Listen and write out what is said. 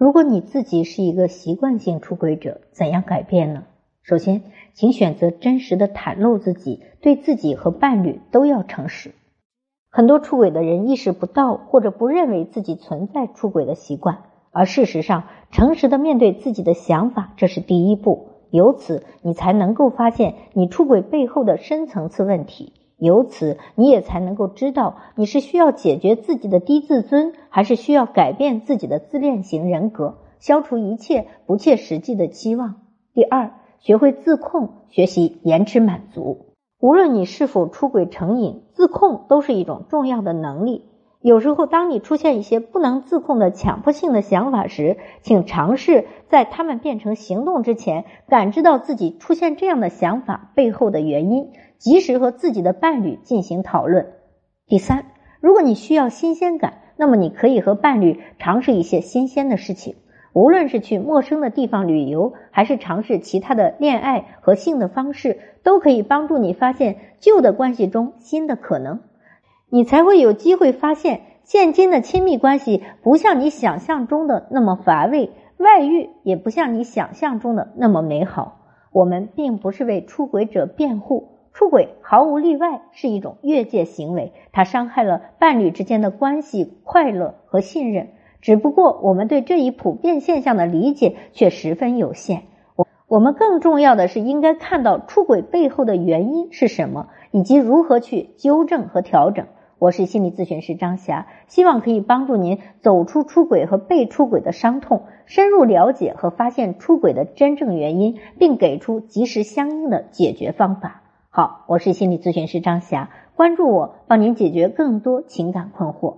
如果你自己是一个习惯性出轨者，怎样改变呢？首先，请选择真实的袒露自己，对自己和伴侣都要诚实。很多出轨的人意识不到或者不认为自己存在出轨的习惯，而事实上，诚实的面对自己的想法，这是第一步。由此，你才能够发现你出轨背后的深层次问题。由此，你也才能够知道你是需要解决自己的低自尊，还是需要改变自己的自恋型人格，消除一切不切实际的期望。第二，学会自控，学习延迟满足。无论你是否出轨成瘾，自控都是一种重要的能力。有时候，当你出现一些不能自控的强迫性的想法时，请尝试在他们变成行动之前，感知到自己出现这样的想法背后的原因，及时和自己的伴侣进行讨论。第三，如果你需要新鲜感，那么你可以和伴侣尝试一些新鲜的事情，无论是去陌生的地方旅游，还是尝试其他的恋爱和性的方式，都可以帮助你发现旧的关系中新的可能。你才会有机会发现，现今的亲密关系不像你想象中的那么乏味，外遇也不像你想象中的那么美好。我们并不是为出轨者辩护，出轨毫无例外是一种越界行为，它伤害了伴侣之间的关系、快乐和信任。只不过，我们对这一普遍现象的理解却十分有限。我我们更重要的是应该看到出轨背后的原因是什么，以及如何去纠正和调整。我是心理咨询师张霞，希望可以帮助您走出出轨和被出轨的伤痛，深入了解和发现出轨的真正原因，并给出及时相应的解决方法。好，我是心理咨询师张霞，关注我，帮您解决更多情感困惑。